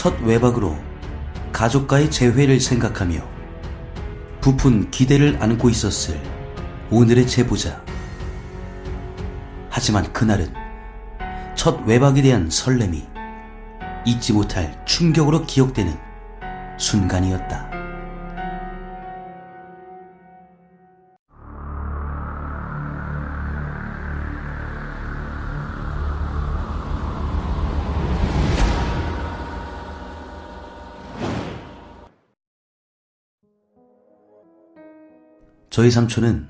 첫 외박으로 가족과의 재회를 생각하며 부푼 기대를 안고 있었을 오늘의 제보자. 하지만 그날은 첫 외박에 대한 설렘이 잊지 못할 충격으로 기억되는 순간이었다. 저희 삼촌은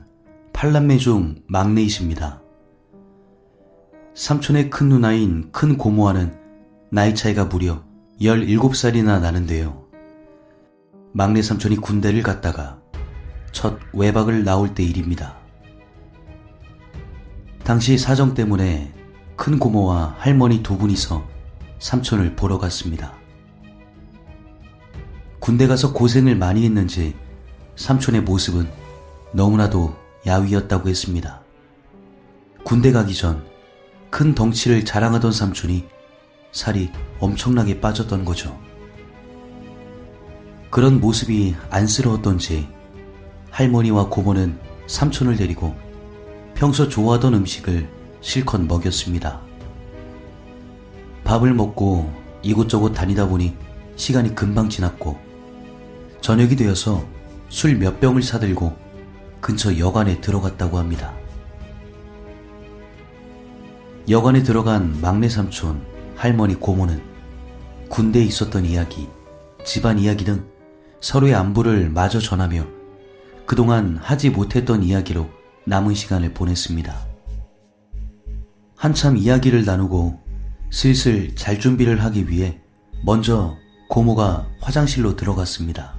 팔남매 중 막내이십니다. 삼촌의 큰 누나인 큰 고모와는 나이 차이가 무려 17살이나 나는데요. 막내 삼촌이 군대를 갔다가 첫 외박을 나올 때 일입니다. 당시 사정 때문에 큰 고모와 할머니 두 분이서 삼촌을 보러 갔습니다. 군대 가서 고생을 많이 했는지 삼촌의 모습은 너무나도 야위였다고 했습니다. 군대 가기 전 큰 덩치를 자랑하던 삼촌이 살이 엄청나게 빠졌던 거죠. 그런 모습이 안쓰러웠던지 할머니와 고모는 삼촌을 데리고 평소 좋아하던 음식을 실컷 먹였습니다. 밥을 먹고 이곳저곳 다니다 보니 시간이 금방 지났고 저녁이 되어서 술 몇 병을 사들고 근처 여관에 들어갔다고 합니다. 여관에 들어간 막내 삼촌, 할머니, 고모는 군대에 있었던 이야기, 집안 이야기 등 서로의 안부를 마저 전하며 그동안 하지 못했던 이야기로 남은 시간을 보냈습니다. 한참 이야기를 나누고 슬슬 잘 준비를 하기 위해 먼저 고모가 화장실로 들어갔습니다.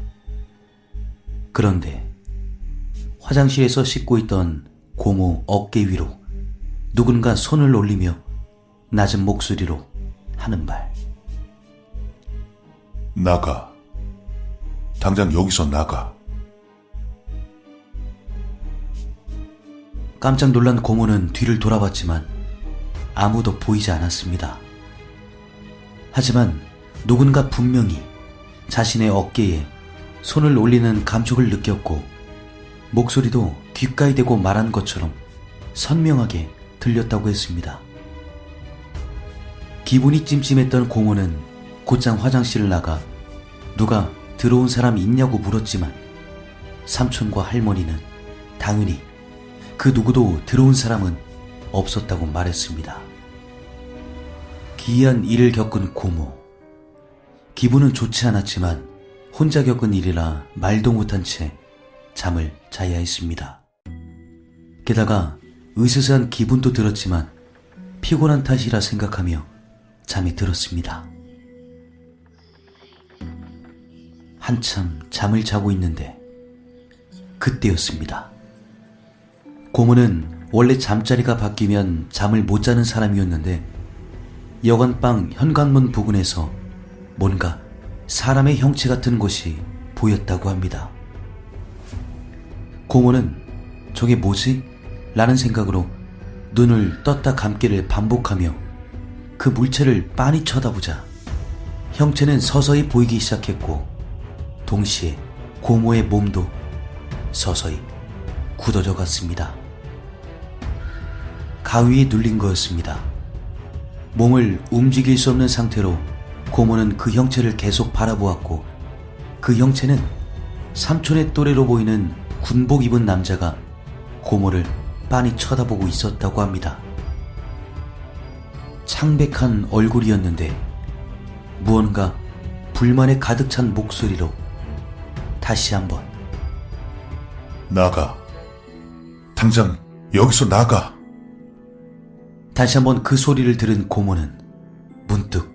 그런데 화장실에서 씻고 있던 고모 어깨 위로 누군가 손을 올리며 낮은 목소리로 하는 말. 나가. 당장 여기서 나가. 깜짝 놀란 고모는 뒤를 돌아봤지만 아무도 보이지 않았습니다. 하지만 누군가 분명히 자신의 어깨에 손을 올리는 감촉을 느꼈고 목소리도 귓가에 대고 말한 것처럼 선명하게 들렸다고 했습니다. 기분이 찜찜했던 공호는 곧장 화장실을 나가 누가 들어온 사람 있냐고 물었지만 삼촌과 할머니는 당연히 그 누구도 들어온 사람은 없었다고 말했습니다. 기이한 일을 겪은 고모. 기분은 좋지 않았지만 혼자 겪은 일이라 말도 못한 채 잠을 자야 했습니다. 게다가 으스스한 기분도 들었지만 피곤한 탓이라 생각하며 잠이 들었습니다. 한참 잠을 자고 있는데 그때였습니다. 고모는 원래 잠자리가 바뀌면 잠을 못 자는 사람이었는데 여관방 현관문 부근에서 뭔가 사람의 형체 같은 것이 보였다고 합니다. 고모는 저게 뭐지? 라는 생각으로 눈을 떴다 감기를 반복하며 그 물체를 빤히 쳐다보자 형체는 서서히 보이기 시작했고 동시에 고모의 몸도 서서히 굳어져 갔습니다. 가위에 눌린 거였습니다. 몸을 움직일 수 없는 상태로 고모는 그 형체를 계속 바라보았고 그 형체는 삼촌의 또래로 보이는 군복 입은 남자가 고모를 빤히 쳐다보고 있었다고 합니다. 창백한 얼굴이었는데 무언가 불만에 가득 찬 목소리로 다시 한번 나가. 당장 여기서 나가. 다시 한번 그 소리를 들은 고모는 문득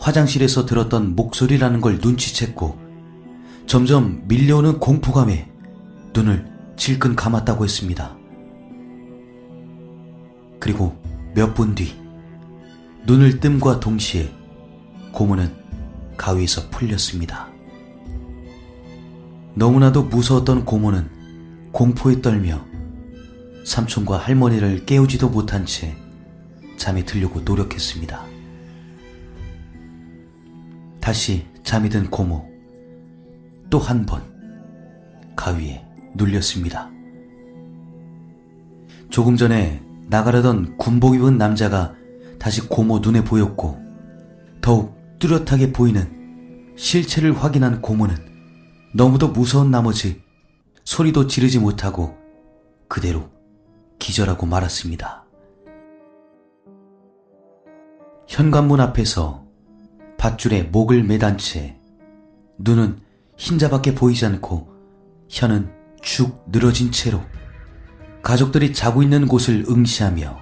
화장실에서 들었던 목소리라는 걸 눈치챘고 점점 밀려오는 공포감에 눈을 질끈 감았다고 했습니다. 그리고 몇 분 뒤 눈을 뜸과 동시에 고모는 가위에서 풀렸습니다. 너무나도 무서웠던 고모는 공포에 떨며 삼촌과 할머니를 깨우지도 못한 채 잠에 들려고 노력했습니다. 다시 잠이 든 고모. 또 한 번 가위에 눌렸습니다. 조금 전에 나가려던 군복 입은 남자가 다시 고모 눈에 보였고 더욱 뚜렷하게 보이는 실체를 확인한 고모는 너무도 무서운 나머지 소리도 지르지 못하고 그대로 기절하고 말았습니다. 현관문 앞에서 밧줄에 목을 매단 채 눈은 흰자밖에 보이지 않고 혀는 축 늘어진 채로 가족들이 자고 있는 곳을 응시하며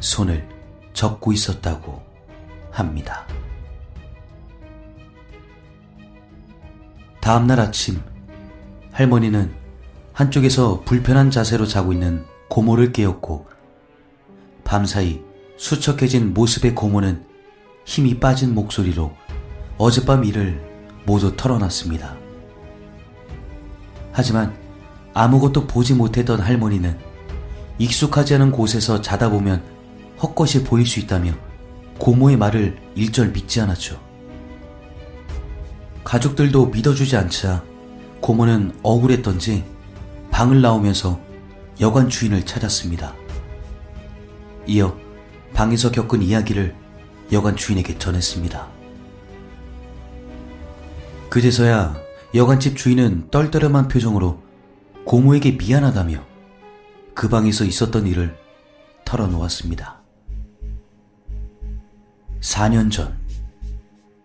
손을 접고 있었다고 합니다. 다음날 아침 할머니는 한쪽에서 불편한 자세로 자고 있는 고모를 깨웠고 밤사이 수척해진 모습의 고모는 힘이 빠진 목소리로 어젯밤 일을 모두 털어놨습니다. 하지만 아무것도 보지 못했던 할머니는 익숙하지 않은 곳에서 자다 보면 헛것이 보일 수 있다며 고모의 말을 일절 믿지 않았죠. 가족들도 믿어주지 않자 고모는 억울했던지 방을 나오면서 여관 주인을 찾았습니다. 이어 방에서 겪은 이야기를 여관 주인에게 전했습니다. 그제서야 여관집 주인은 떨떠름한 표정으로 고모에게 미안하다며 그 방에서 있었던 일을 털어놓았습니다. 4년 전,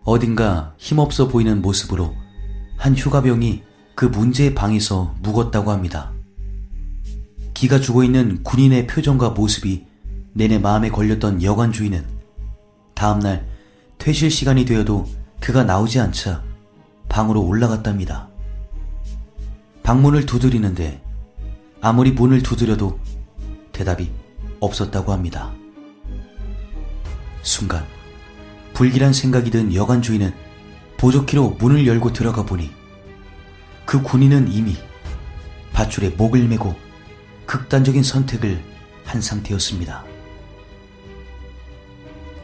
어딘가 힘없어 보이는 모습으로 한 휴가병이 그 문제의 방에서 묵었다고 합니다. 기가 죽어 있는 군인의 표정과 모습이 내내 마음에 걸렸던 여관 주인은 다음날 퇴실 시간이 되어도 그가 나오지 않자 방으로 올라갔답니다. 방문을 두드리는데 아무리 문을 두드려도 대답이 없었다고 합니다. 순간 불길한 생각이 든 여관 주인은 보조키로 문을 열고 들어가 보니 그 군인은 이미 밧줄에 목을 메고 극단적인 선택을 한 상태였습니다.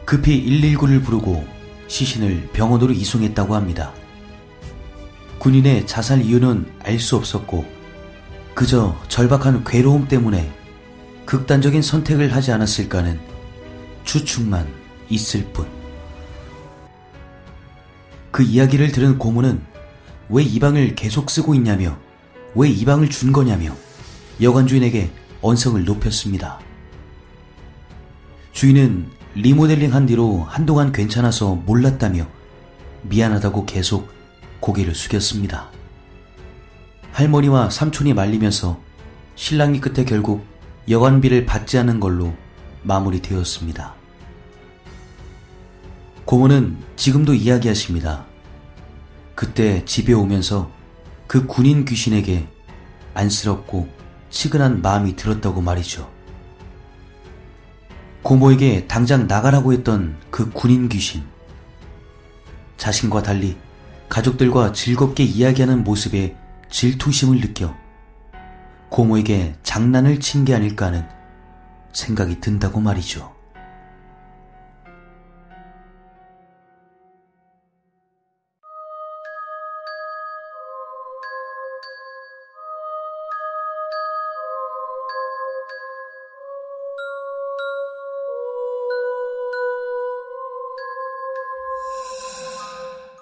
급히 119를 부르고 시신을 병원으로 이송했다고 합니다. 군인의 자살 이유는 알 수 없었고 그저 절박한 괴로움 때문에 극단적인 선택을 하지 않았을까는 추측만 있을 뿐. 그 이야기를 들은 고모는 왜 이 방을 계속 쓰고 있냐며 왜 이 방을 준 거냐며 여관 주인에게 언성을 높였습니다. 주인은 리모델링 한 뒤로 한동안 괜찮아서 몰랐다며 미안하다고 계속 고개를 숙였습니다. 할머니와 삼촌이 말리면서 신랑이 끝에 결국 여관비를 받지 않은 걸로 마무리되었습니다. 고모는 지금도 이야기하십니다. 그때 집에 오면서 그 군인 귀신에게 안쓰럽고 치근한 마음이 들었다고 말이죠. 고모에게 당장 나가라고 했던 그 군인 귀신. 자신과 달리 가족들과 즐겁게 이야기하는 모습에 질투심을 느껴 고모에게 장난을 친 게 아닐까 하는 생각이 든다고 말이죠.